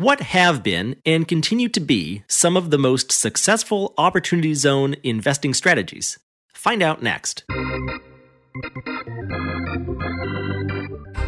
What have been and continue to be some of the most successful Opportunity Zone investing strategies? Find out next.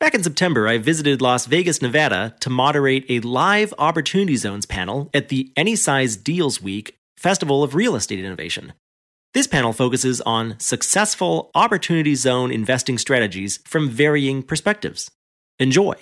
Back in September, I visited Las Vegas, Nevada to moderate a live Opportunity Zones panel at the Any Size Deals Week Festival of Real Estate Innovation. This panel focuses on successful Opportunity Zone investing strategies from varying perspectives. Enjoy.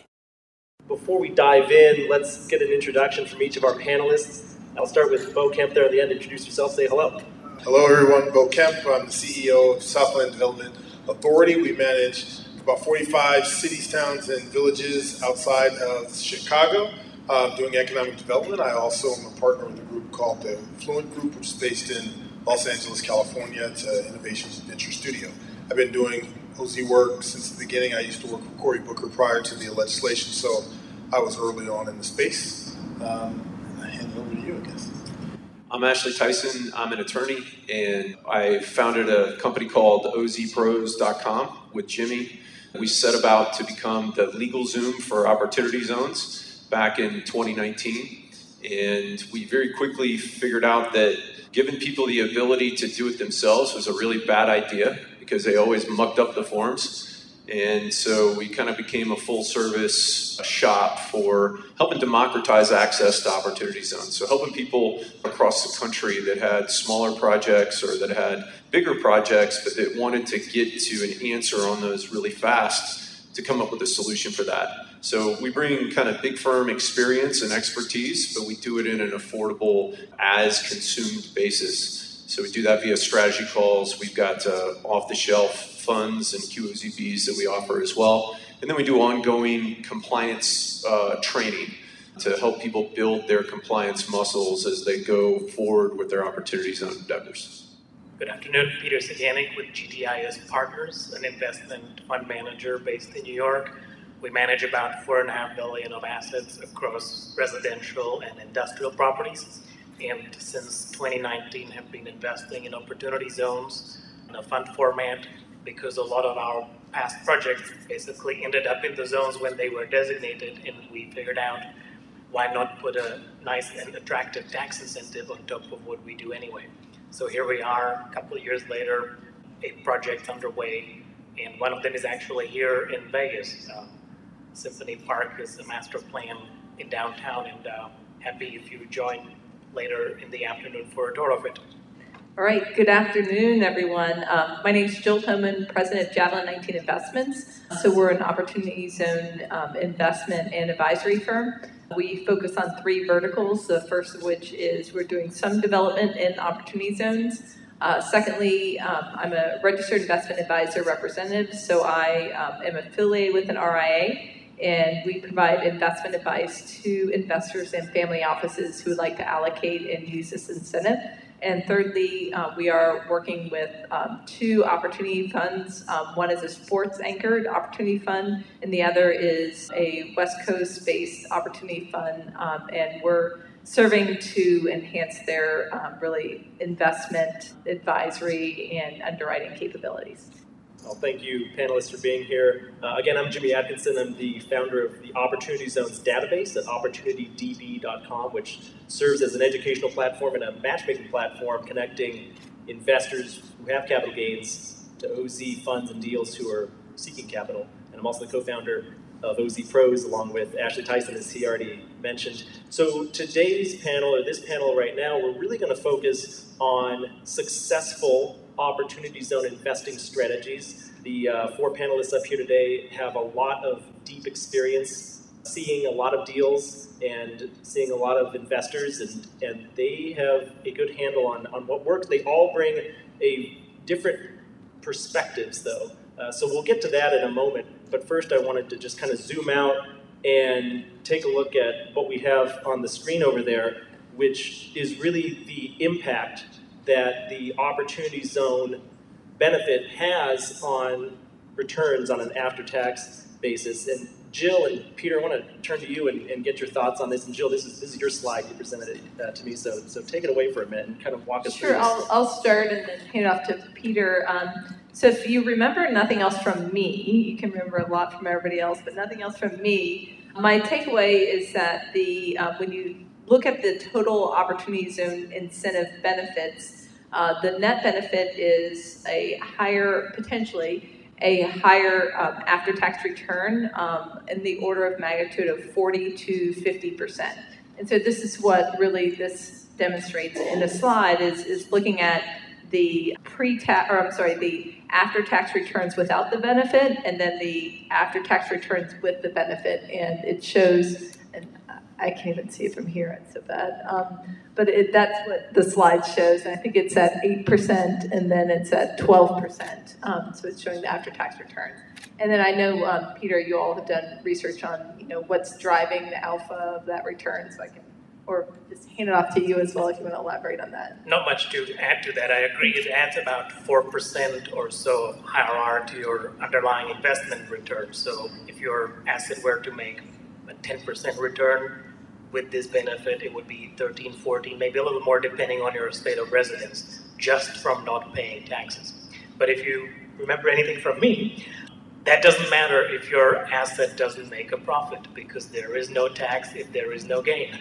Before we dive in, let's get an introduction from each of our panelists. I'll start with Bo Kemp there at the end. Introduce yourself, say hello. Hello, everyone. Bo Kemp. I'm the CEO of Southland Development Authority. We manage about 45 cities, towns, and villages outside of Chicago uh, doing economic development. I also am a partner with a group called the Fluent Group, which is based in Los Angeles, California. It's an innovation venture studio. I've been doing OZ work since the beginning. I used to work with Cory Booker prior to the legislation, so I was early on in the space. Um, I hand it over to you, I guess. I'm Ashley Tyson. I'm an attorney, and I founded a company called ozpros.com with Jimmy we set about to become the legal Zoom for opportunity zones back in 2019. And we very quickly figured out that giving people the ability to do it themselves was a really bad idea because they always mucked up the forms. And so we kind of became a full service shop for helping democratize access to opportunity zones. So helping people across the country that had smaller projects or that had bigger projects but that wanted to get to an answer on those really fast to come up with a solution for that. So we bring kind of big firm experience and expertise, but we do it in an affordable, as consumed basis. So we do that via strategy calls. We've got uh, off the shelf funds and QOZBs that we offer as well. And then we do ongoing compliance uh, training to help people build their compliance muscles as they go forward with their opportunities and endeavors. Good afternoon, Peter Saganik with GTIS Partners, an investment fund manager based in New York. We manage about four and a half billion of assets across residential and industrial properties, and since 2019 have been investing in opportunity zones in a fund format because a lot of our past projects basically ended up in the zones when they were designated, and we figured out why not put a nice and attractive tax incentive on top of what we do anyway. So here we are, a couple of years later, a project underway, and one of them is actually here in Vegas. Uh, Symphony Park is a master plan in downtown, and uh, happy if you join later in the afternoon for a tour of it. All right, good afternoon, everyone. Um, my name is Jill Homan, president of Javelin 19 Investments. So, we're an opportunity zone um, investment and advisory firm. We focus on three verticals, the first of which is we're doing some development in opportunity zones. Uh, secondly, um, I'm a registered investment advisor representative, so I um, am affiliated with an RIA and we provide investment advice to investors and family offices who would like to allocate and use this incentive. And thirdly, uh, we are working with um, two opportunity funds. Um, one is a sports anchored opportunity fund, and the other is a West Coast based opportunity fund. Um, and we're serving to enhance their um, really investment advisory and underwriting capabilities. Well, thank you, panelists, for being here. Uh, again, I'm Jimmy Atkinson. I'm the founder of the Opportunity Zones database at opportunitydb.com, which serves as an educational platform and a matchmaking platform connecting investors who have capital gains to OZ funds and deals who are seeking capital. And I'm also the co founder of OZ Pros, along with Ashley Tyson, as he already mentioned. So, today's panel, or this panel right now, we're really going to focus on successful opportunity zone investing strategies. The uh, four panelists up here today have a lot of deep experience seeing a lot of deals and seeing a lot of investors, and, and they have a good handle on, on what works. They all bring a different perspectives, though. Uh, so we'll get to that in a moment. But first, I wanted to just kind of zoom out and take a look at what we have on the screen over there which is really the impact that the opportunity zone benefit has on returns on an after tax basis. And Jill and Peter, I want to turn to you and, and, get your thoughts on this. And Jill, this is this is your slide. You presented it uh, to me, so so take it away for a minute and kind of walk us sure, through. Sure, I'll, I'll start and then hand it off to Peter. Um, so if you remember nothing else from me, you can remember a lot from everybody else, but nothing else from me. My takeaway is that the uh, when you look at the total opportunity zone incentive benefits, uh, the net benefit is a higher potentially a higher um, after tax return um, in the order of magnitude of 40 to 50%. And so this is what really this demonstrates in the slide is, is looking at the pre-tax, or I'm sorry, the after-tax returns without the benefit, and then the after-tax returns with the benefit, and it shows I can't even see it from here. It's so bad. Um, but it, that's what the slide shows. And I think it's at 8% and then it's at 12%. Um, so it's showing the after-tax returns. And then I know, um, Peter, you all have done research on, you know, what's driving the alpha of that return. So I can, or just hand it off to you as well if you want to elaborate on that. Not much to add to that. I agree. It adds about 4% or so of IRR to your underlying investment return. So if your asset were to make a 10% return, with this benefit, it would be 13, 14, maybe a little more depending on your state of residence, just from not paying taxes. But if you remember anything from me, that doesn't matter if your asset doesn't make a profit because there is no tax if there is no gain.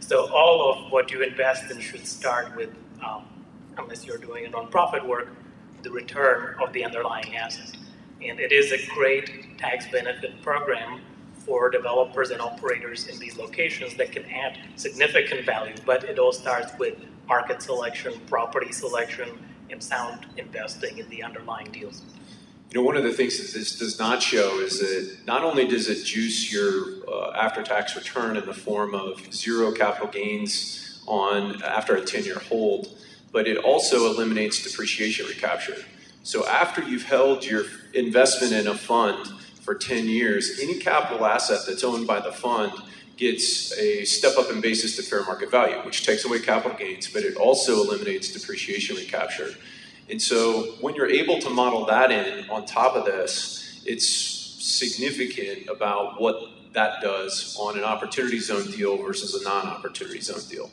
So all of what you invest in should start with, um, unless you're doing a nonprofit work, the return of the underlying asset. And it is a great tax benefit program for developers and operators in these locations that can add significant value. But it all starts with market selection, property selection, and sound investing in the underlying deals. You know, one of the things that this does not show is that not only does it juice your uh, after-tax return in the form of zero capital gains on after a 10-year hold, but it also eliminates depreciation recapture. So after you've held your investment in a fund for 10 years, any capital asset that's owned by the fund gets a step up in basis to fair market value, which takes away capital gains, but it also eliminates depreciation recapture. And so when you're able to model that in on top of this, it's significant about what that does on an opportunity zone deal versus a non opportunity zone deal.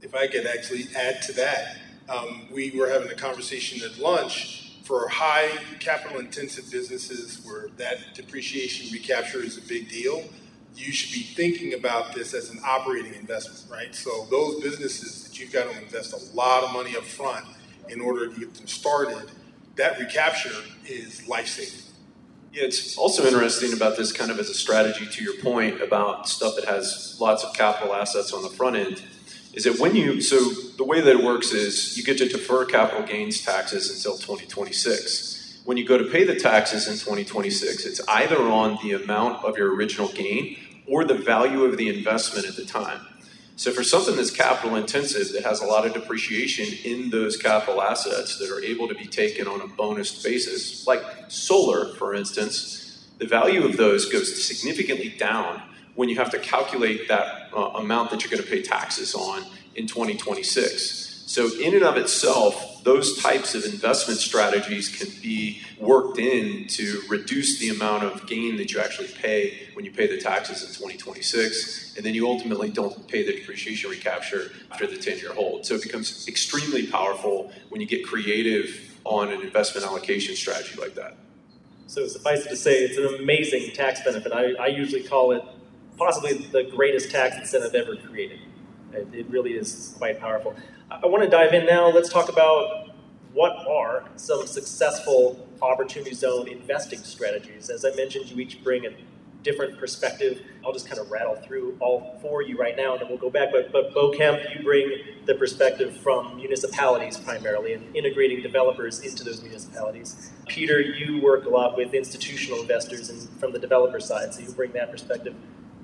If I could actually add to that, um, we were having a conversation at lunch for high capital intensive businesses where that depreciation recapture is a big deal, you should be thinking about this as an operating investment, right? So those businesses that you've got to invest a lot of money up front in order to get them started, that recapture is life saving. Yeah, it's also interesting about this kind of as a strategy to your point about stuff that has lots of capital assets on the front end is that when you, so the way that it works is you get to defer capital gains taxes until 2026. When you go to pay the taxes in 2026, it's either on the amount of your original gain or the value of the investment at the time. So for something that's capital intensive that has a lot of depreciation in those capital assets that are able to be taken on a bonus basis, like solar, for instance, the value of those goes significantly down when you have to calculate that uh, amount that you're going to pay taxes on in 2026. So, in and of itself, those types of investment strategies can be worked in to reduce the amount of gain that you actually pay when you pay the taxes in 2026. And then you ultimately don't pay the depreciation recapture after the 10 year hold. So, it becomes extremely powerful when you get creative on an investment allocation strategy like that. So, suffice it to say, it's an amazing tax benefit. I, I usually call it possibly the greatest tax incentive ever created. It, really is quite powerful. I, I want to dive in now. Let's talk about what are some successful opportunity zone investing strategies. As I mentioned, you each bring a different perspective. I'll just kind of rattle through all for you right now, and then we'll go back. But, but Bo Kemp, you bring the perspective from municipalities primarily and integrating developers into those municipalities. Peter, you work a lot with institutional investors and from the developer side, so you bring that perspective.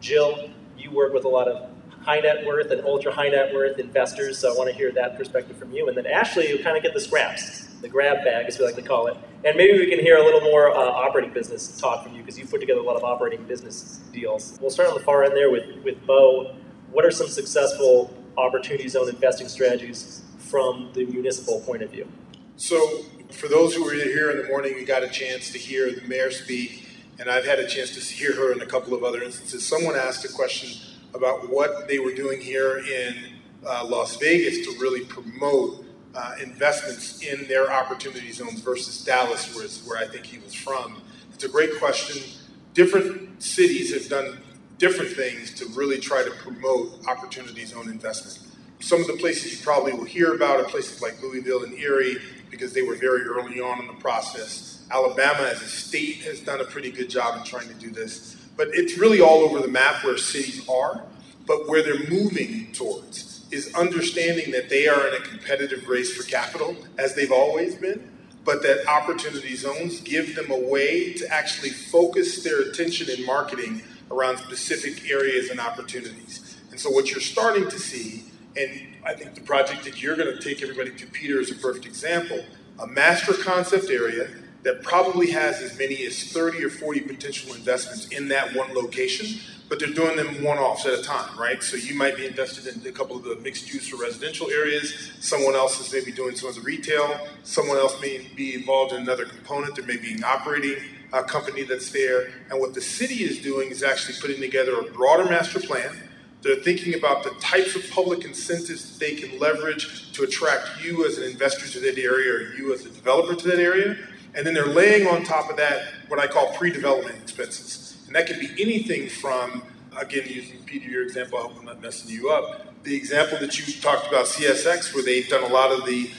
Jill, you work with a lot of high net worth and ultra high net worth investors, so I want to hear that perspective from you. And then Ashley, you kind of get the scraps, the grab bag, as we like to call it. And maybe we can hear a little more uh, operating business talk from you because you've put together a lot of operating business deals. We'll start on the far end there with, with Bo. What are some successful opportunity zone investing strategies from the municipal point of view. So, for those who were here in the morning, we got a chance to hear the mayor speak, and I've had a chance to hear her in a couple of other instances. Someone asked a question about what they were doing here in uh, Las Vegas to really promote uh, investments in their opportunity zones versus Dallas, where, where I think he was from. It's a great question. Different cities have done different things to really try to promote opportunity zone investment. Some of the places you probably will hear about are places like Louisville and Erie because they were very early on in the process. Alabama, as a state, has done a pretty good job in trying to do this. But it's really all over the map where cities are, but where they're moving towards is understanding that they are in a competitive race for capital, as they've always been, but that opportunity zones give them a way to actually focus their attention in marketing around specific areas and opportunities. And so, what you're starting to see, and I think the project that you're going to take everybody to, Peter, is a perfect example a master concept area that probably has as many as 30 or 40 potential investments in that one location, but they're doing them one offs at a time, right? So you might be invested in a couple of the mixed use or residential areas. Someone else is maybe doing some of the retail. Someone else may be involved in another component. There may be an operating uh, company that's there. And what the city is doing is actually putting together a broader master plan. They're thinking about the types of public incentives that they can leverage to attract you as an investor to that area or you as a developer to that area. And then they're laying on top of that what I call pre development expenses. And that could be anything from, again, using Peter, your example, I hope I'm not messing you up. The example that you talked about, CSX, where they've done a lot of the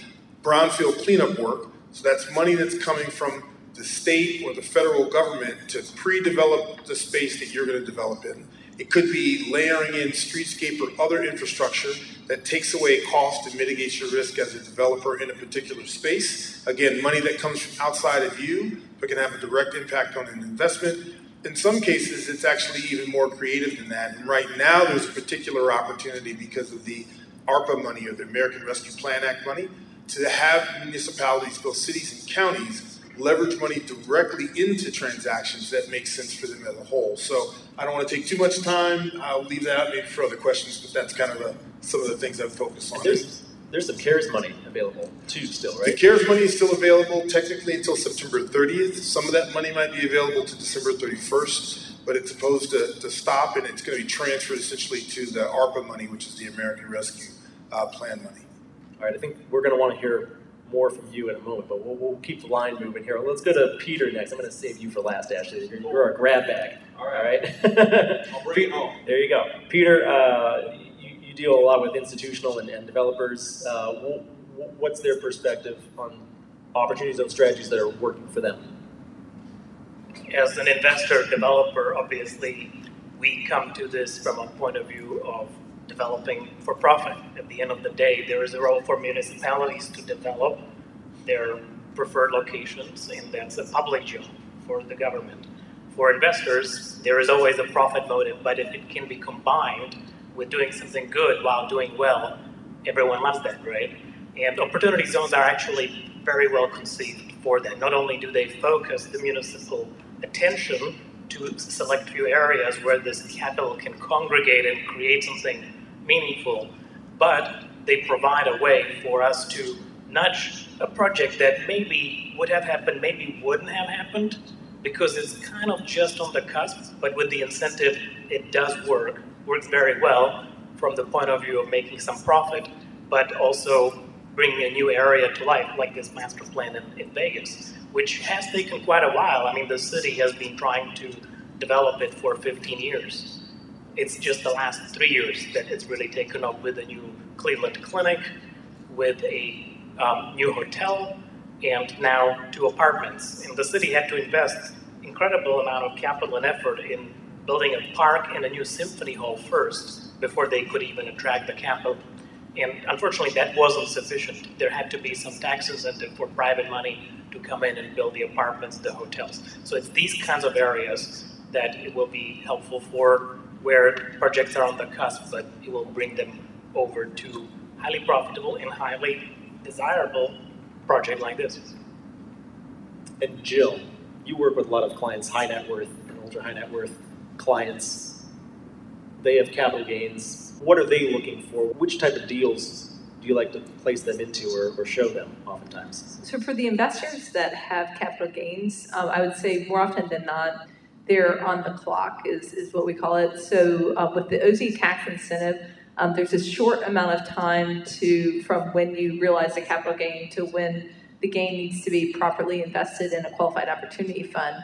brownfield cleanup work. So that's money that's coming from the state or the federal government to pre develop the space that you're going to develop in. It could be layering in streetscape or other infrastructure that takes away cost and mitigates your risk as a developer in a particular space. Again, money that comes from outside of you, but can have a direct impact on an investment. In some cases, it's actually even more creative than that. And right now, there's a particular opportunity because of the ARPA money or the American Rescue Plan Act money to have municipalities, both cities and counties, leverage money directly into transactions that make sense for them as a whole. So I don't want to take too much time. I'll leave that out maybe for other questions, but that's kind of a, some of the things I've focused on. There's, there's some CARES money available too, still, right? The CARES money is still available technically until September 30th. Some of that money might be available to December 31st, but it's supposed to, to stop and it's going to be transferred essentially to the ARPA money, which is the American Rescue uh, Plan money. All right, I think we're going to want to hear more from you in a moment, but we'll, we'll keep the line moving here. Let's go to Peter next. I'm going to save you for last, Ashley. You're, you're our grab bag. All right. All right? I'll bring it home. There you go. Peter, uh, you, you, deal a lot with institutional and, and developers. Uh, what's their perspective on opportunities and strategies that are working for them? As an investor developer, obviously, we come to this from a point of view of developing for profit. At the end of the day, there is a role for municipalities to develop their preferred locations, and that's a public job for the government. For investors, there is always a profit motive, but if it can be combined with doing something good while doing well, everyone loves that, right? And opportunity zones are actually very well conceived for that. Not only do they focus the municipal attention to select few areas where this capital can congregate and create something meaningful, but they provide a way for us to nudge a project that maybe would have happened, maybe wouldn't have happened, because it's kind of just on the cusp, but with the incentive, it does work, works very well from the point of view of making some profit, but also bringing a new area to life, like this master plan in, in Vegas, which has taken quite a while. I mean, the city has been trying to develop it for 15 years. It's just the last three years that it's really taken off with a new Cleveland clinic, with a um, new hotel, and now two apartments. And the city had to invest incredible amount of capital and effort in building a park and a new symphony hall first before they could even attract the capital. And unfortunately, that wasn't sufficient. There had to be some tax incentive for private money to come in and build the apartments, the hotels. So it's these kinds of areas that it will be helpful for where projects are on the cusp, but it will bring them over to highly profitable and highly desirable project like this. And Jill, you work with a lot of clients, high net worth and ultra high net worth clients. They have capital gains. What are they looking for? Which type of deals do you like to place them into or, or show them oftentimes? So, for the investors that have capital gains, um, I would say more often than not, they're on the clock, is, is what we call it. So, uh, with the OZ tax incentive, um, there's a short amount of time to from when you realize a capital gain to when the gain needs to be properly invested in a qualified opportunity fund.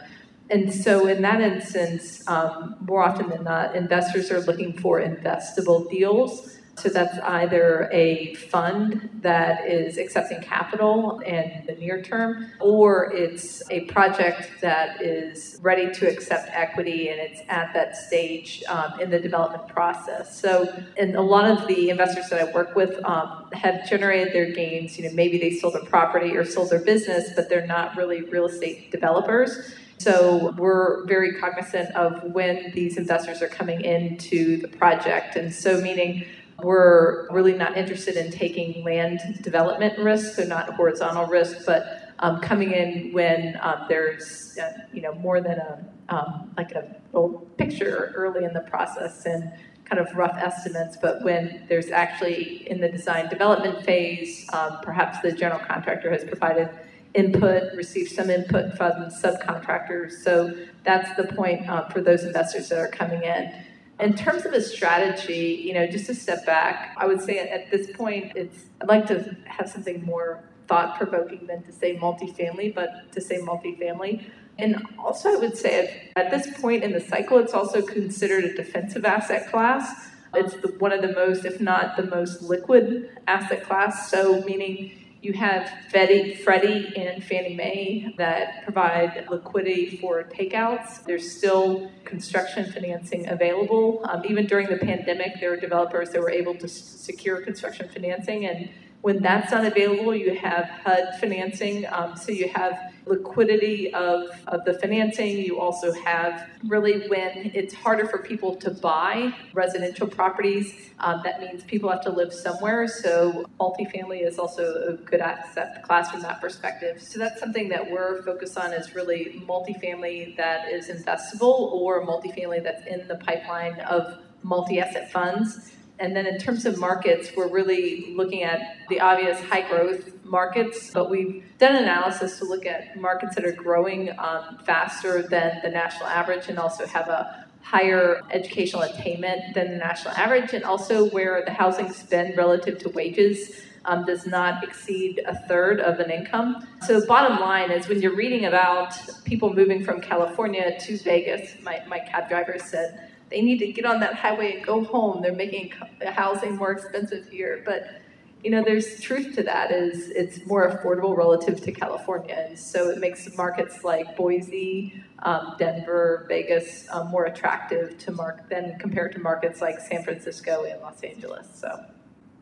And so, in that instance, um, more often than not, investors are looking for investable deals so that's either a fund that is accepting capital in the near term, or it's a project that is ready to accept equity and it's at that stage um, in the development process. So, and a lot of the investors that I work with um, have generated their gains. You know, maybe they sold a property or sold their business, but they're not really real estate developers. So we're very cognizant of when these investors are coming into the project. And so, meaning we're really not interested in taking land development risk, so not horizontal risk, but um, coming in when um, there's uh, you know more than a um, like a little picture early in the process and kind of rough estimates, but when there's actually in the design development phase, um, perhaps the general contractor has provided input, received some input from subcontractors. So that's the point uh, for those investors that are coming in. In terms of a strategy, you know, just to step back, I would say at this point, it's I'd like to have something more thought provoking than to say multifamily, but to say multifamily. And also, I would say at, this point in the cycle, it's also considered a defensive asset class. It's the, one of the most, if not the most liquid asset class. So, meaning you have Freddie, and Fannie Mae that provide liquidity for takeouts. There's still construction financing available. Um, even during the pandemic, there were developers that were able to s- secure construction financing. And when that's not available, you have HUD financing. Um, so you have liquidity of, of the financing. You also have really when it's harder for people to buy residential properties, um, that means people have to live somewhere. So multifamily is also a good asset class from that perspective. So that's something that we're focused on is really multifamily that is investable or multifamily that's in the pipeline of multi-asset funds. And then in terms of markets, we're really looking at the obvious high growth markets, but we've done analysis to look at markets that are growing um, faster than the national average and also have a higher educational attainment than the national average, and also where the housing spend relative to wages um, does not exceed a third of an income. So, bottom line is when you're reading about people moving from California to Vegas, my, my cab driver said they need to get on that highway and go home. They're making housing more expensive here. But you know, there's truth to that. Is it's more affordable relative to California, and so it makes markets like Boise, um, Denver, Vegas um, more attractive to mark than compared to markets like San Francisco and Los Angeles. So,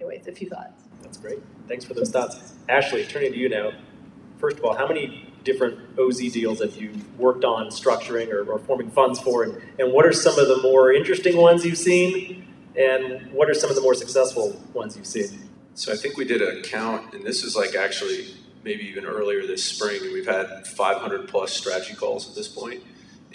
anyways, a few thoughts. That's great. Thanks for those thoughts, Ashley. Turning to you now. First of all, how many different OZ deals that you worked on structuring or, or forming funds for, and, and what are some of the more interesting ones you've seen, and what are some of the more successful ones you've seen? So I think we did a count, and this is like actually maybe even earlier this spring, we've had 500 plus strategy calls at this point,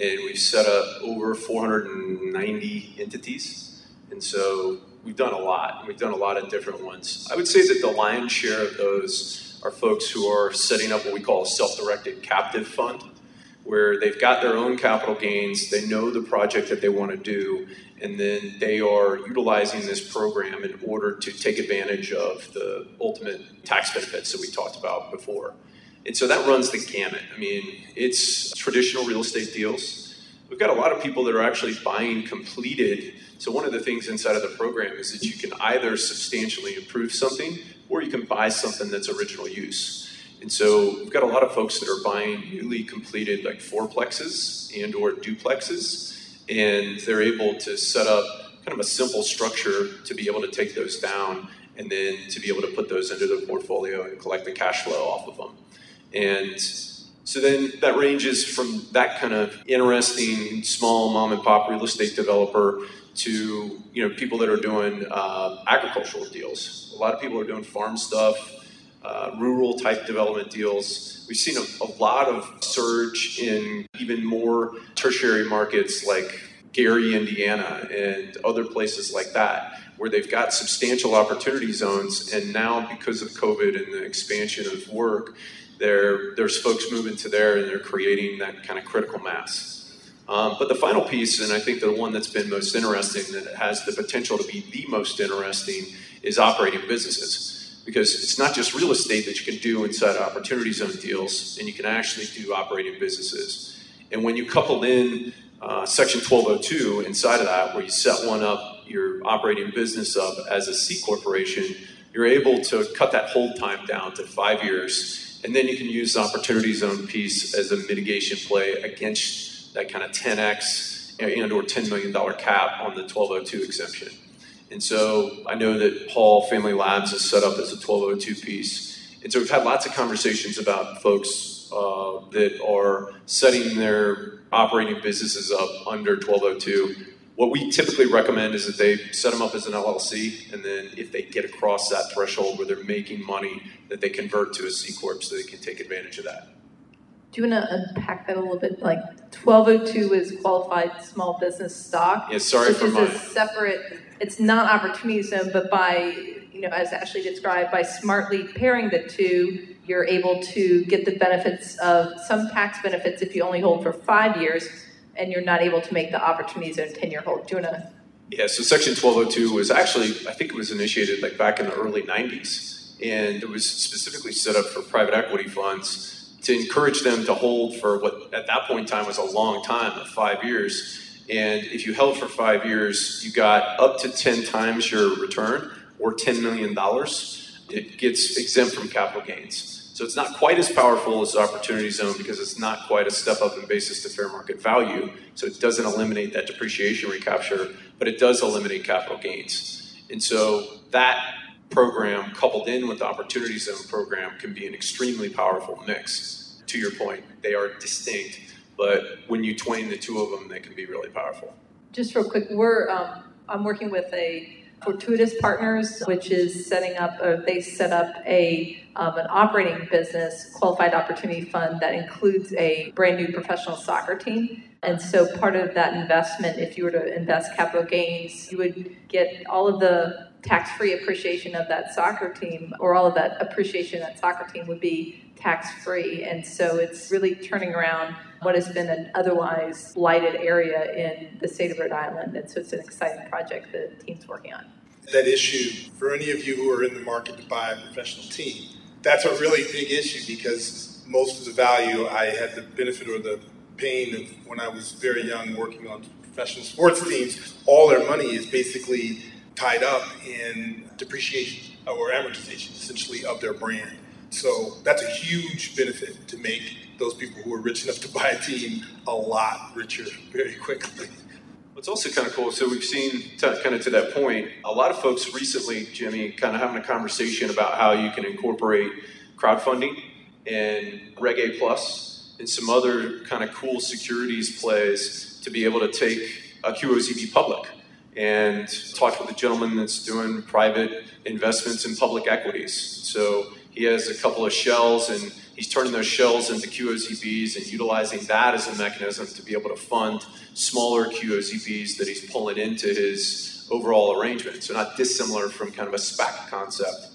and we've set up over 490 entities, and so we've done a lot. And we've done a lot of different ones. I would say that the lion's share of those are folks who are setting up what we call a self-directed captive fund, where they've got their own capital gains, they know the project that they want to do, and then they are utilizing this program in order to take advantage of the ultimate tax benefits that we talked about before. And so that runs the gamut. I mean, it's traditional real estate deals. We've got a lot of people that are actually buying completed. So, one of the things inside of the program is that you can either substantially improve something or you can buy something that's original use. And so we've got a lot of folks that are buying newly completed like fourplexes and or duplexes and they're able to set up kind of a simple structure to be able to take those down and then to be able to put those into the portfolio and collect the cash flow off of them. And so then that ranges from that kind of interesting small mom and pop real estate developer to you know people that are doing uh, agricultural deals. A lot of people are doing farm stuff, uh, rural type development deals. We've seen a, a, lot of surge in even more tertiary markets like Gary, Indiana, and other places like that, where they've got substantial opportunity zones. And now, because of COVID and the expansion of work, there, there's folks moving to there and they're creating that kind of critical mass. Um, but the final piece, and I think the one that's been most interesting, that has the potential to be the most interesting, is operating businesses. Because it's not just real estate that you can do inside opportunity zone deals, and you can actually do operating businesses. And when you couple in uh, Section 1202 inside of that, where you set one up, your operating business up as a C corporation, you're able to cut that hold time down to five years. And then you can use the opportunity zone piece as a mitigation play against that kind of 10x and or $10 million cap on the 1202 exemption. And so I know that Paul Family Labs is set up as a 1202 piece. And so we've had lots of conversations about folks uh, that are setting their operating businesses up under 1202. What we typically recommend is that they set them up as an LLC, and then if they get across that threshold where they're making money, that they convert to a C corp so they can take advantage of that. Do you want to unpack that a little bit? Like 1202 is qualified small business stock. Yeah, sorry which for is my. a separate. It's not opportunity zone, but by you know, as Ashley described, by smartly pairing the two, you're able to get the benefits of some tax benefits if you only hold for five years, and you're not able to make the opportunity zone 10 year hold. Do you want to? Yeah, so Section 1202 was actually, I think it was initiated like back in the early 90s, and it was specifically set up for private equity funds to encourage them to hold for what at that point in time was a long time of five years. And if you held for five years, you got up to 10 times your return or $10 million. It gets exempt from capital gains. So it's not quite as powerful as opportunity zone because it's not quite a step up in basis to fair market value. So it doesn't eliminate that depreciation recapture, but it does eliminate capital gains. And so that program coupled in with the opportunity zone program can be an extremely powerful mix. To your point, they are distinct, but when you twain the two of them, they can be really powerful. Just real quick, we're um, I'm working with a Fortuitous Partners, which is setting up, or they set up a um, an operating business, qualified opportunity fund that includes a brand new professional soccer team. And so, part of that investment, if you were to invest capital gains, you would get all of the tax free appreciation of that soccer team, or all of that appreciation of that soccer team would be tax free. And so it's really turning around what has been an otherwise blighted area in the state of Rhode Island. And so it's an exciting project the team's working on. That issue, for any of you who are in the market to buy a professional team, that's a really big issue because most of the value I had the benefit or the pain of when I was very young working on professional sports teams, all their money is basically tied up in depreciation or amortization, essentially, of their brand. So that's a huge benefit to make those people who are rich enough to buy a team a lot richer very quickly. What's also kind of cool, so we've seen kind of to that point, a lot of folks recently, Jimmy, kind of having a conversation about how you can incorporate crowdfunding and Reg A Plus and some other kind of cool securities plays to be able to take a QOZB public and talked with a gentleman that's doing private investments in public equities. So he has a couple of shells and he's turning those shells into QOZBs and utilizing that as a mechanism to be able to fund smaller QOZBs that he's pulling into his overall arrangement. So not dissimilar from kind of a SPAC concept.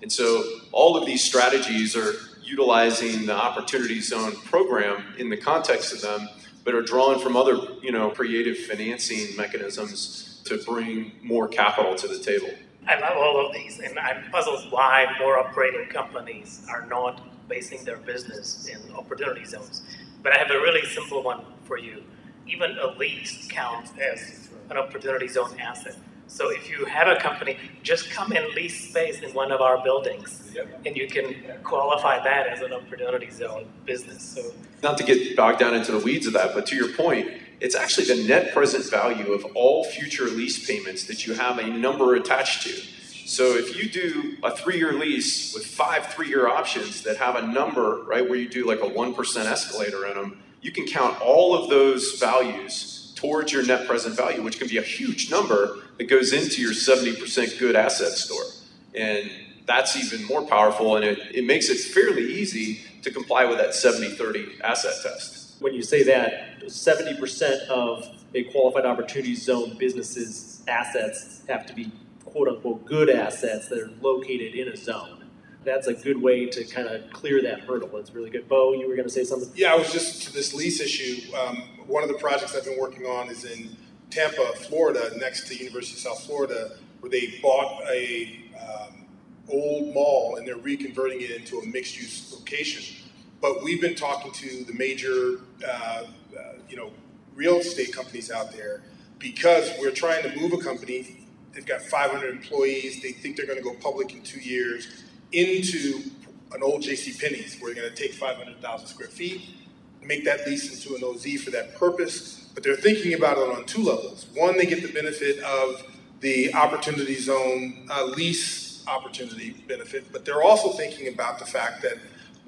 And so all of these strategies are utilizing the opportunity zone program in the context of them, but are drawn from other, you know, creative financing mechanisms to bring more capital to the table. I love all of these, and I'm puzzled why more operating companies are not basing their business in opportunity zones. But I have a really simple one for you. Even a lease counts as an opportunity zone asset. So if you have a company, just come and lease space in one of our buildings, yep. and you can qualify that as an opportunity zone business. So, not to get bogged down into the weeds of that, but to your point, it's actually the net present value of all future lease payments that you have a number attached to. So if you do a three-year lease with five three-year options that have a number, right, where you do like a 1% escalator in them, you can count all of those values towards your net present value, which can be a huge number that goes into your 70% good asset store. And that's even more powerful, and it, it makes it fairly easy to comply with that 70-30 asset test. When you say that, 70% of a qualified opportunity zone business's assets have to be quote unquote good assets that are located in a zone. That's a good way to kind of clear that hurdle. That's really good. Bo, you were going to say something? Yeah, I was just to this lease issue. Um, one of the projects I've been working on is in Tampa, Florida, next to University of South Florida, where they bought a um, old mall and they're reconverting it into a mixed-use location. But we've been talking to the major, uh, uh, you know, real estate companies out there because we're trying to move a company. They've got 500 employees. They think they're going to go public in two years into an old J.C. Penney's. where they're going to take 500,000 square feet, make that lease into an OZ for that purpose. But they're thinking about it on two levels. One, they get the benefit of the opportunity zone uh, lease opportunity benefit, but they're also thinking about the fact that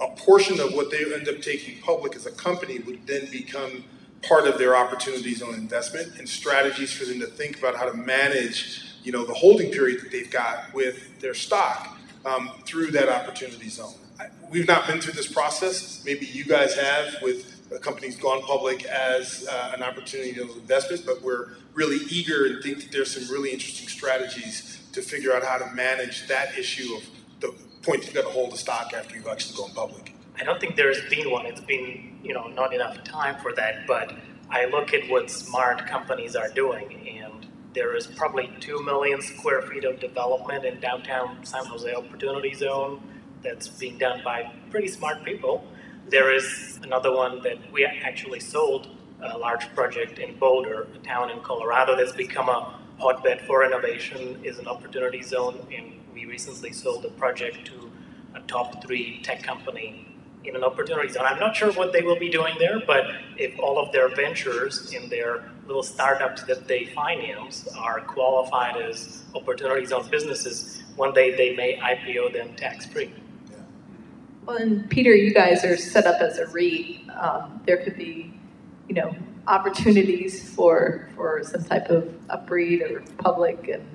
a portion of what they end up taking public as a company would then become part of their opportunity zone investment and strategies for them to think about how to manage, you know, the holding period that they've got with their stock um, through that opportunity zone. I, we've not been through this process. Maybe you guys have with companies gone public as uh, an opportunity zone investment, but we're really eager and think that there's some really interesting strategies to figure out how to manage that issue of the point you've got to hold the stock after you've actually gone public. I don't think there's been one. It's been, you know, not enough time for that. But I look at what smart companies are doing, and there is probably two million square feet of development in downtown San Jose Opportunity Zone that's being done by pretty smart people. There is another one that we actually sold a large project in Boulder, a town in Colorado that's become a hotbed for innovation, is an opportunity zone, and we recently sold a project to a top three tech company in an opportunity zone. I'm not sure what they will be doing there, but if all of their ventures in their little startups that they finance are qualified as opportunity zone businesses, one day they may IPO them tax free. Well, and Peter, you guys are set up as a REIT. Um, there could be, you know, opportunities for for some type of UPREIT or public, and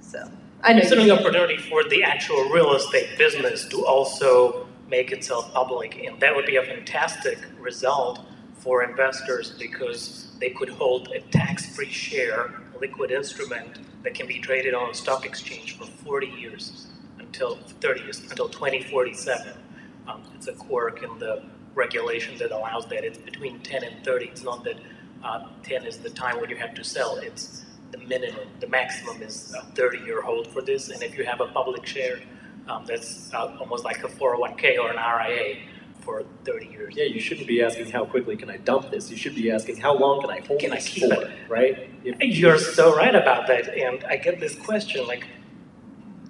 so I know. Considering opportunity for the actual real estate business to also make itself public, and that would be a fantastic result for investors because they could hold a tax-free share, a liquid instrument that can be traded on a stock exchange for 40 years until 30 years until 2047. Um, it's a quirk in the regulation that allows that. It's between 10 and 30. It's not that uh, 10 is the time when you have to sell. It's the minimum. The maximum is a 30-year hold for this, and if you have a public share um, that's uh, almost like a 401k or an RIA for 30 years. Yeah, you shouldn't be asking how quickly can I dump this. You should be asking how long can I hold can this I keep for, it? right? If, You're so right about that, and I get this question like,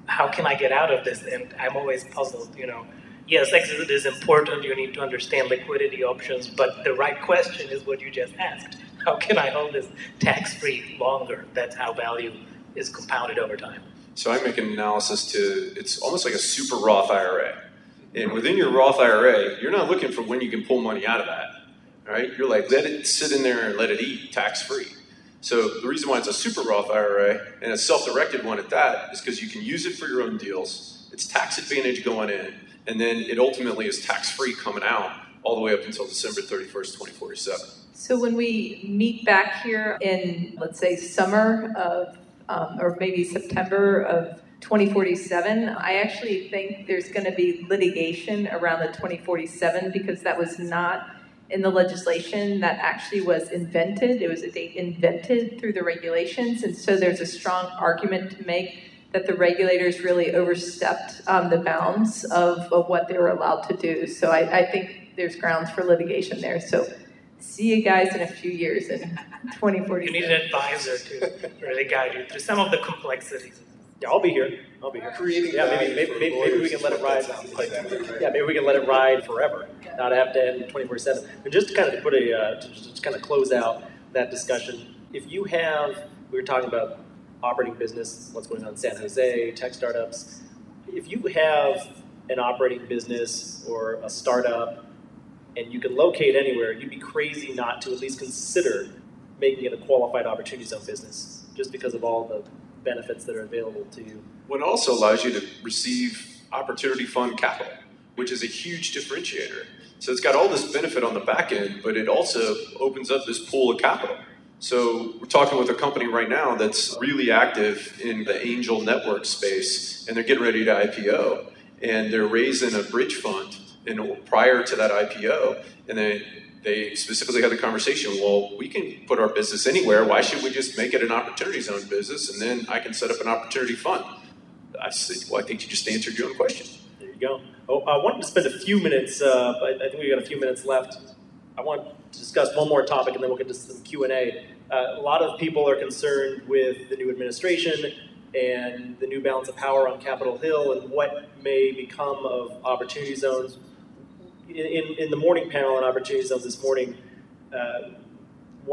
how can I get out of this? And I'm always puzzled. You know, yes, exit is important. You need to understand liquidity options, but the right question is what you just asked. How can I hold this tax-free longer? That's how value is compounded over time. So I make an analysis to it's almost like a super Roth IRA. And within your Roth IRA, you're not looking for when you can pull money out of that. Right? You're like, let it sit in there and let it eat tax free. So the reason why it's a super Roth IRA and a self-directed one at that is because you can use it for your own deals. It's tax advantage going in, and then it ultimately is tax free coming out all the way up until December 31st, 2047. So when we meet back here in, let's say, summer of um, or maybe September of 2047. I actually think there's going to be litigation around the 2047 because that was not in the legislation that actually was invented. It was a date invented through the regulations, and so there's a strong argument to make that the regulators really overstepped um, the bounds of, of what they were allowed to do. So I, I think there's grounds for litigation there. So see you guys in a few years in 2040. You need an advisor to really guide you through some of the complexities. Yeah, I'll be here. I'll be here. Creating yeah, maybe maybe, maybe, maybe we can let it ride. Like, yeah, maybe we can let it ride forever, not have to end 24/7. And just to kind of put a uh, to just kind of close out that discussion, if you have, we were talking about operating business, what's going on in San Jose, tech startups. If you have an operating business or a startup and you can locate anywhere, you'd be crazy not to at least consider making it a qualified opportunity zone business, just because of all the benefits that are available to you. What also allows you to receive opportunity fund capital, which is a huge differentiator. So it's got all this benefit on the back end, but it also opens up this pool of capital. So we're talking with a company right now that's really active in the angel network space, and they're getting ready to IPO, and they're raising a bridge fund. And prior to that IPO, and then they specifically had the conversation. Well, we can put our business anywhere. Why should we just make it an opportunity zone business, and then I can set up an opportunity fund? I said, well, I think you just answered your own question. There you go. Oh, I wanted to spend a few minutes, uh, I think we got a few minutes left. I want to discuss one more topic, and then we'll get to some Q and A. Uh, a lot of people are concerned with the new administration and the new balance of power on Capitol Hill and what may become of opportunity zones. In, in, the morning panel on opportunity zones this morning, uh,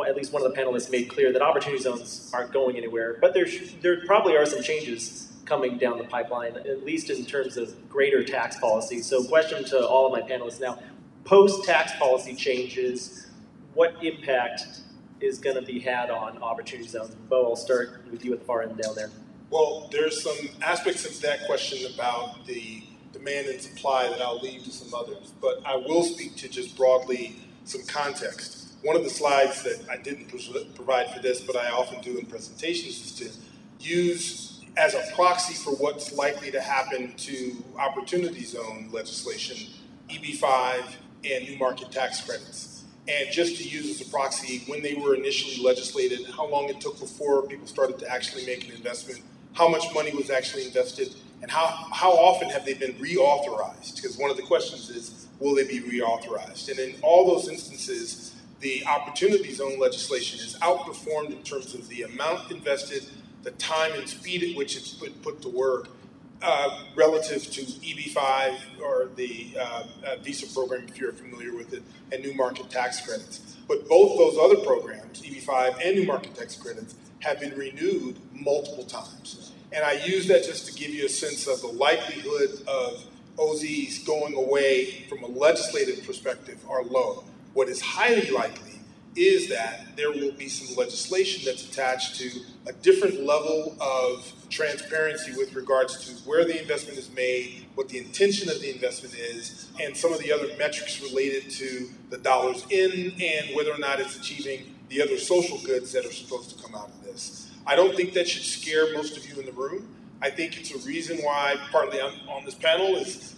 at least one of the panelists made clear that opportunity zones aren't going anywhere, but there, there probably are some changes coming down the pipeline, at least in terms of greater tax policy. So, question to all of my panelists now: post tax policy changes, what impact is going to be had on opportunity zones? Bo, I'll start with you at the far end down there. Well, there's some aspects of that question about the demand and supply that I'll leave to some others, but I will speak to just broadly some context. One of the slides that I didn't provide for this, but I often do in presentations, is to use as a proxy for what's likely to happen to opportunity zone legislation, EB5 and new market tax credits. And just to use as a proxy, when they were initially legislated, how long it took before people started to actually make an investment, how much money was actually invested, and how, how often have they been reauthorized? Because one of the questions is, will they be reauthorized? And in all those instances, the opportunity zone legislation is outperformed in terms of the amount invested the time and speed at which it's put, put to work uh, relative to EB5 or the uh, uh, Visa program, if you're familiar with it, and new market tax credits. But both those other programs, EB5 and new market tax credits, have been renewed multiple times. And I use that just to give you a sense of the likelihood of OZs going away from a legislative perspective are low. What is highly likely is that there will be some legislation that's attached to a different level of transparency with regards to where the investment is made, what the intention of the investment is, and some of the other metrics related to the dollars in and whether or not it's achieving the other social goods that are supposed to come out of this. I don't think that should scare most of you in the room. I think it's a reason why, partly on, on this panel, is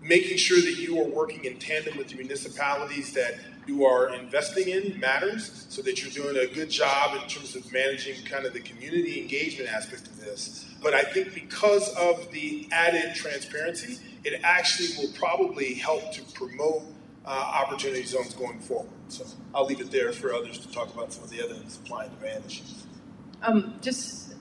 making sure that you are working in tandem with the municipalities that you are investing in matters so that you're doing a good job in terms of managing kind of the community engagement aspect of this. But I think because of the added transparency, it actually will probably help to promote uh, opportunity zones going forward. So I'll leave it there for others to talk about some of the other supply and demand issues. Um, just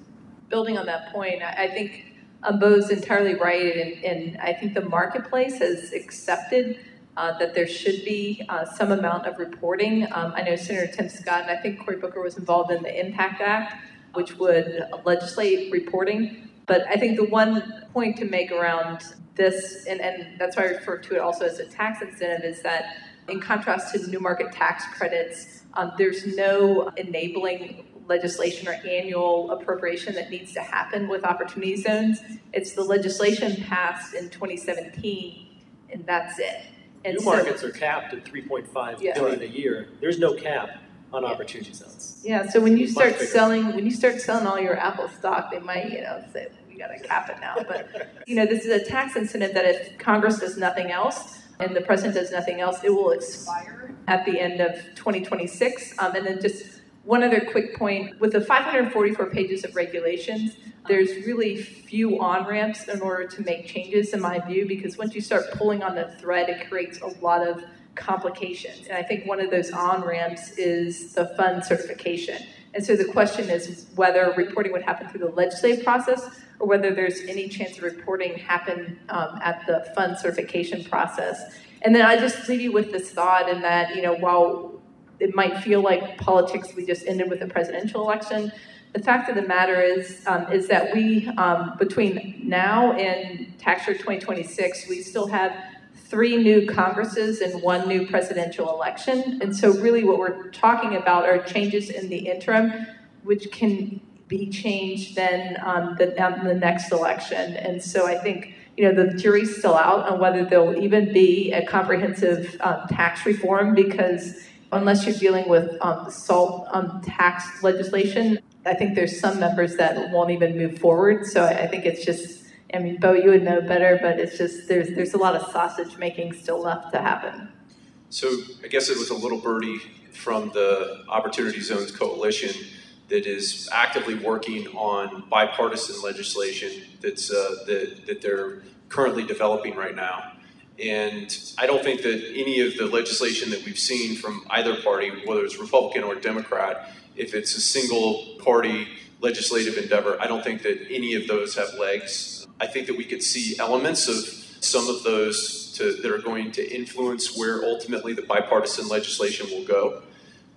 building on that point, I think um, Bo's entirely right, and, and I think the marketplace has accepted uh, that there should be uh, some amount of reporting. Um, I know Senator Tim Scott and I think Cory Booker was involved in the Impact Act, which would legislate reporting. But I think the one point to make around this, and, and that's why I refer to it also as a tax incentive, is that in contrast to the new market tax credits, um, there's no enabling legislation or annual appropriation that needs to happen with opportunity zones. It's the legislation passed in 2017, and that's it. And New so, markets are capped at 3.5 yeah. billion a year. There's no cap on yeah. opportunity zones. Yeah. So when you start selling, when you start selling all your Apple stock, they might, you know, say we got to cap it now. But you know, this is a tax incentive that if Congress does nothing else and the president does nothing else, it will expire at the end of 2026. Um, and then just one other quick point with the 544 pages of regulations, there's really few on ramps in order to make changes, in my view, because once you start pulling on the thread, it creates a lot of complications. And I think one of those on ramps is the fund certification. And so the question is whether reporting would happen through the legislative process or whether there's any chance of reporting happen um, at the fund certification process. And then I just leave you with this thought in that, you know, while it might feel like politics we just ended with a presidential election. The fact of the matter is, um, is that we, um, between now and tax year 2026, we still have three new Congresses and one new presidential election. And so, really, what we're talking about are changes in the interim, which can be changed then um, the, um, the next election. And so, I think you know, the jury's still out on whether there'll even be a comprehensive um, tax reform because unless you're dealing with um, SALT um, tax legislation, I think there's some members that won't even move forward. So I, think it's just, I mean, Bo, you would know better, but it's just there's there's a lot of sausage making still left to happen. So I guess it was a little birdie from the Opportunity Zones Coalition that is actively working on bipartisan legislation that's uh, that, that they're currently developing right now. And I don't think that any of the legislation that we've seen from either party, whether it's Republican or Democrat, if it's a single party legislative endeavor, I don't think that any of those have legs. I think that we could see elements of some of those to, that are going to influence where ultimately the bipartisan legislation will go.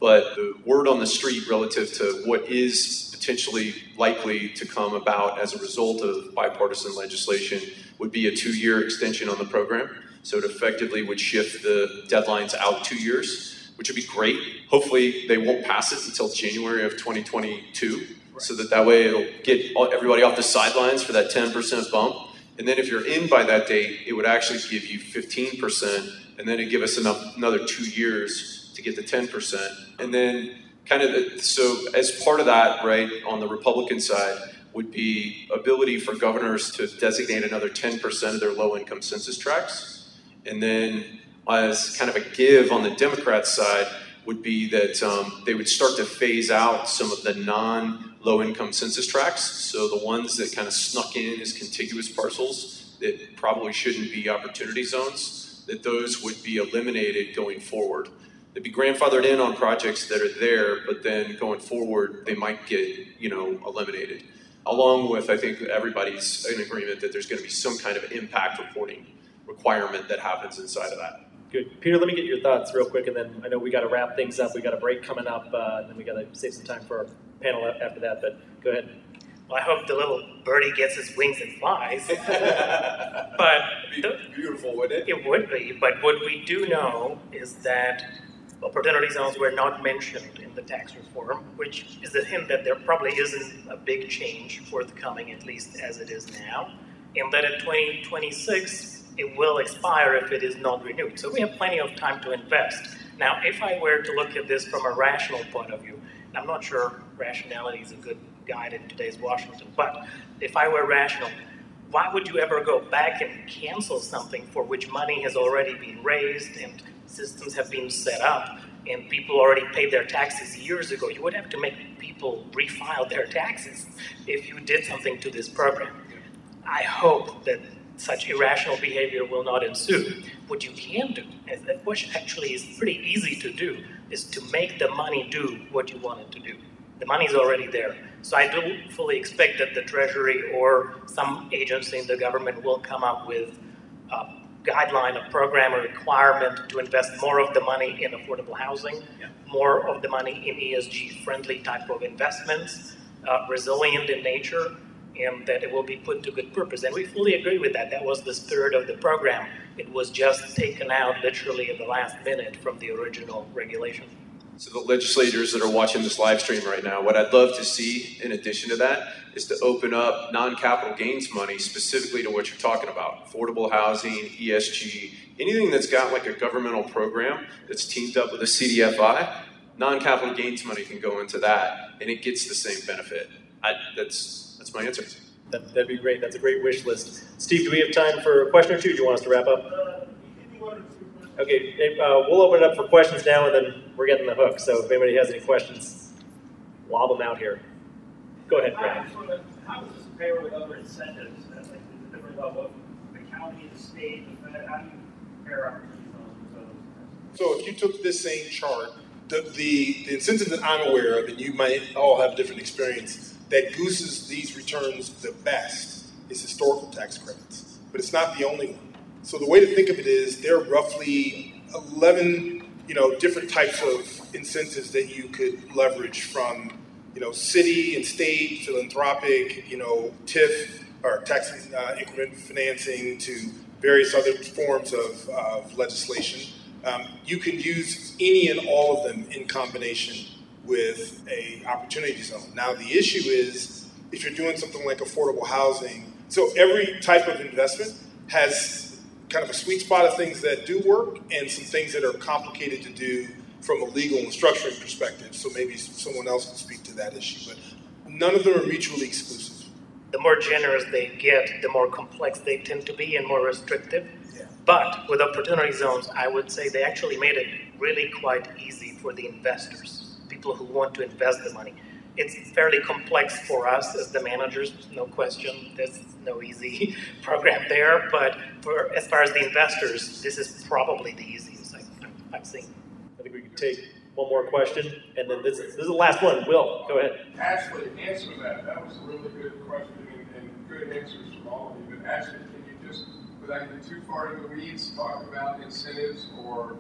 But the word on the street relative to what is potentially likely to come about as a result of bipartisan legislation would be a two year extension on the program. So it effectively would shift the deadlines out two years, which would be great. Hopefully, they won't pass it until January of 2022, so that that way it'll get everybody off the sidelines for that 10% bump. And then if you're in by that date, it would actually give you 15%, and then it'd give us enough, another two years to get the 10%. And then kind of the, so as part of that, right, on the Republican side would be ability for governors to designate another 10% of their low income census tracts. And then as kind of a give on the Democrat side would be that um, they would start to phase out some of the non low income census tracts. So the ones that kind of snuck in as contiguous parcels that probably shouldn't be opportunity zones, that those would be eliminated going forward they'd be grandfathered in on projects that are there, but then going forward, they might get, you know, eliminated. Along with, I think everybody's in agreement that there's going to be some kind of impact reporting requirement that happens inside of that. Good. Peter, let me get your thoughts real quick, and then I know we got to wrap things up. We got a break coming up, uh, and then we got to save some time for our panel after that, but go ahead. Well, I hope the little birdie gets his wings and flies. but the, beautiful, wouldn't it? It would be. But what we do know is that opportunity zones were not mentioned in the tax reform, which is a hint that there probably isn't a big change forthcoming, at least as it is now, and that in 2026 it will expire if it is not renewed. So we have plenty of time to invest. Now, if I were to look at this from a rational point of view, I'm not sure rationality is a good guide in today's Washington, but if I were rational, why would you ever go back and cancel something for which money has already been raised and systems have been set up and people already paid their taxes years ago, you would have to make people refile their taxes if you did something to this program. I hope that such irrational behavior will not ensue. What you can do, which actually is pretty easy to do, is to make the money do what you want it to do. The money is already there. So I do fully expect that the Treasury or some agency in the government will come up with a guideline, a program, a requirement to invest more of the money in affordable housing, yeah. more of the money in ESG friendly type of investments, uh, resilient in nature, and that it will be put to good purpose. And we fully agree with that. That was the spirit of the program. It was just taken out literally at the last minute from the original regulation. So, the legislators that are watching this live stream right now, what I'd love to see in addition to that is to open up non capital gains money specifically to what you're talking about affordable housing, ESG, anything that's got like a governmental program that's teamed up with a CDFI. Non capital gains money can go into that and it gets the same benefit. I, that's, that's my answer. That, would be great. That's a great wish list. Steve, do we have time for a question or two? Do you want us to wrap up? Okay, uh, we'll open it up for questions now, and then we're getting the hook. So if anybody has any questions, lob them out here. Go ahead, Brad. How does this compare with other incentives at like the different level, the county, the state, the Fed? How do you compare opportunities So if you took this same chart, the, the, the incentives that I'm aware of, and you might all have different experience, that gooses these returns the best is historical tax credits. But it's not the only one. So the way to think of it is there are roughly 11, you know, different types of incentives that you could leverage from, you know, city and state, philanthropic, you know, TIF or tax uh, increment financing to various other forms of, of legislation. Um, you can use any and all of them in combination with a opportunity zone. Now the issue is if you're doing something like affordable housing, so every type of investment has kind of a sweet spot of things that do work and some things that are complicated to do from a legal and structuring perspective. So maybe someone else can speak to that issue. But none of them are mutually exclusive. The more generous they get, the more complex they tend to be and more restrictive. Yeah. But with opportunity zones, I would say they actually made it really quite easy for the investors, people who want to invest the money. It's fairly complex for us as the managers, no question. There's no easy program there, but for as far as the investors, this is probably the easiest I've, I've seen. I think we can take one more question, and then this is, this is the last one. Will, go ahead. Ashley, answer that. That was a really good question and, and good answers from all of you. But Ashley, can you just, without getting too far into the weeds, talk about incentives or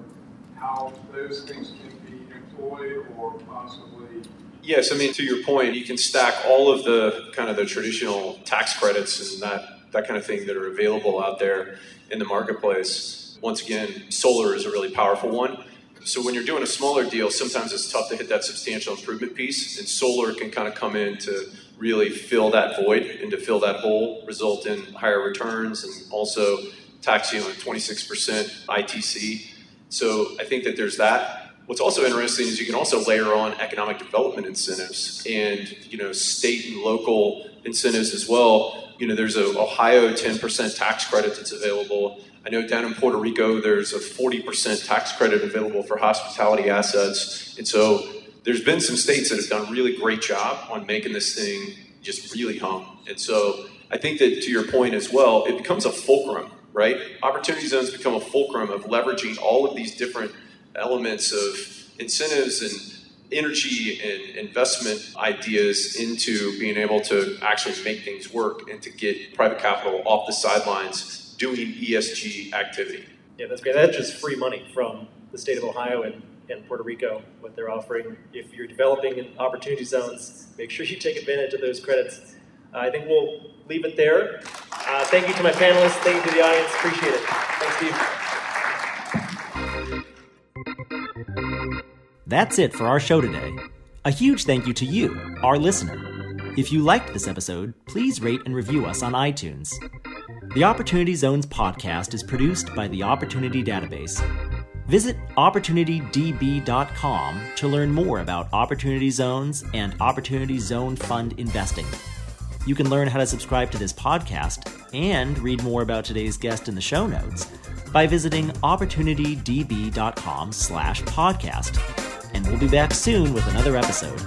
how those things can be or possibly Yes, I mean to your point, you can stack all of the kind of the traditional tax credits and that that kind of thing that are available out there in the marketplace. Once again, solar is a really powerful one. So when you're doing a smaller deal, sometimes it's tough to hit that substantial improvement piece, and solar can kind of come in to really fill that void and to fill that hole, result in higher returns, and also tax you on 26% ITC. So I think that there's that. What's also interesting is you can also layer on economic development incentives and you know state and local incentives as well. You know, there's a Ohio 10% tax credit that's available. I know down in Puerto Rico there's a 40% tax credit available for hospitality assets. And so there's been some states that have done a really great job on making this thing just really hum. And so I think that to your point as well, it becomes a fulcrum, right? Opportunity zones become a fulcrum of leveraging all of these different elements of incentives and energy and investment ideas into being able to actually make things work and to get private capital off the sidelines doing ESG activity. Yeah, that's great. That's just free money from the state of Ohio and, and Puerto Rico, what they're offering. If you're developing in opportunity zones, make sure you take advantage of those credits. Uh, I think we'll leave it there. Uh, thank you to my panelists. Thank you to the audience. Appreciate it. Thanks, Steve. That's it for our show today. A huge thank you to you, our listener. If you liked this episode, please rate and review us on iTunes. The Opportunity Zones podcast is produced by the Opportunity Database. Visit OpportunityDB.com to learn more about Opportunity Zones and Opportunity Zone Fund investing. You can learn how to subscribe to this podcast and read more about today's guest in the show notes by visiting opportunitydb.com slash podcast and we'll be back soon with another episode.